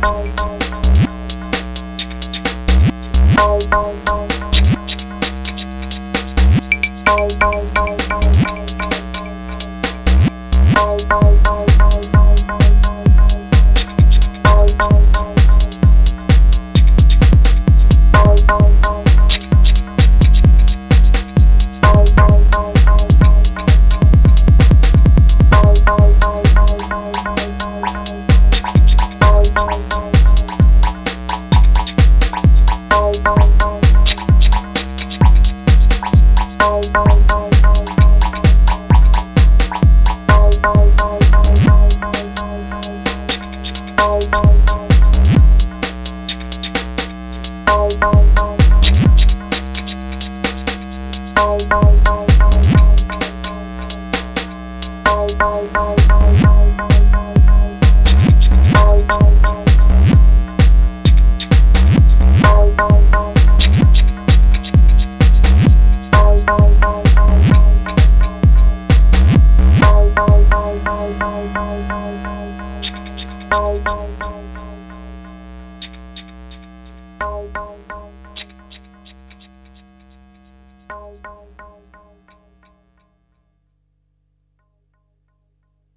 Bye. Bye. Bye.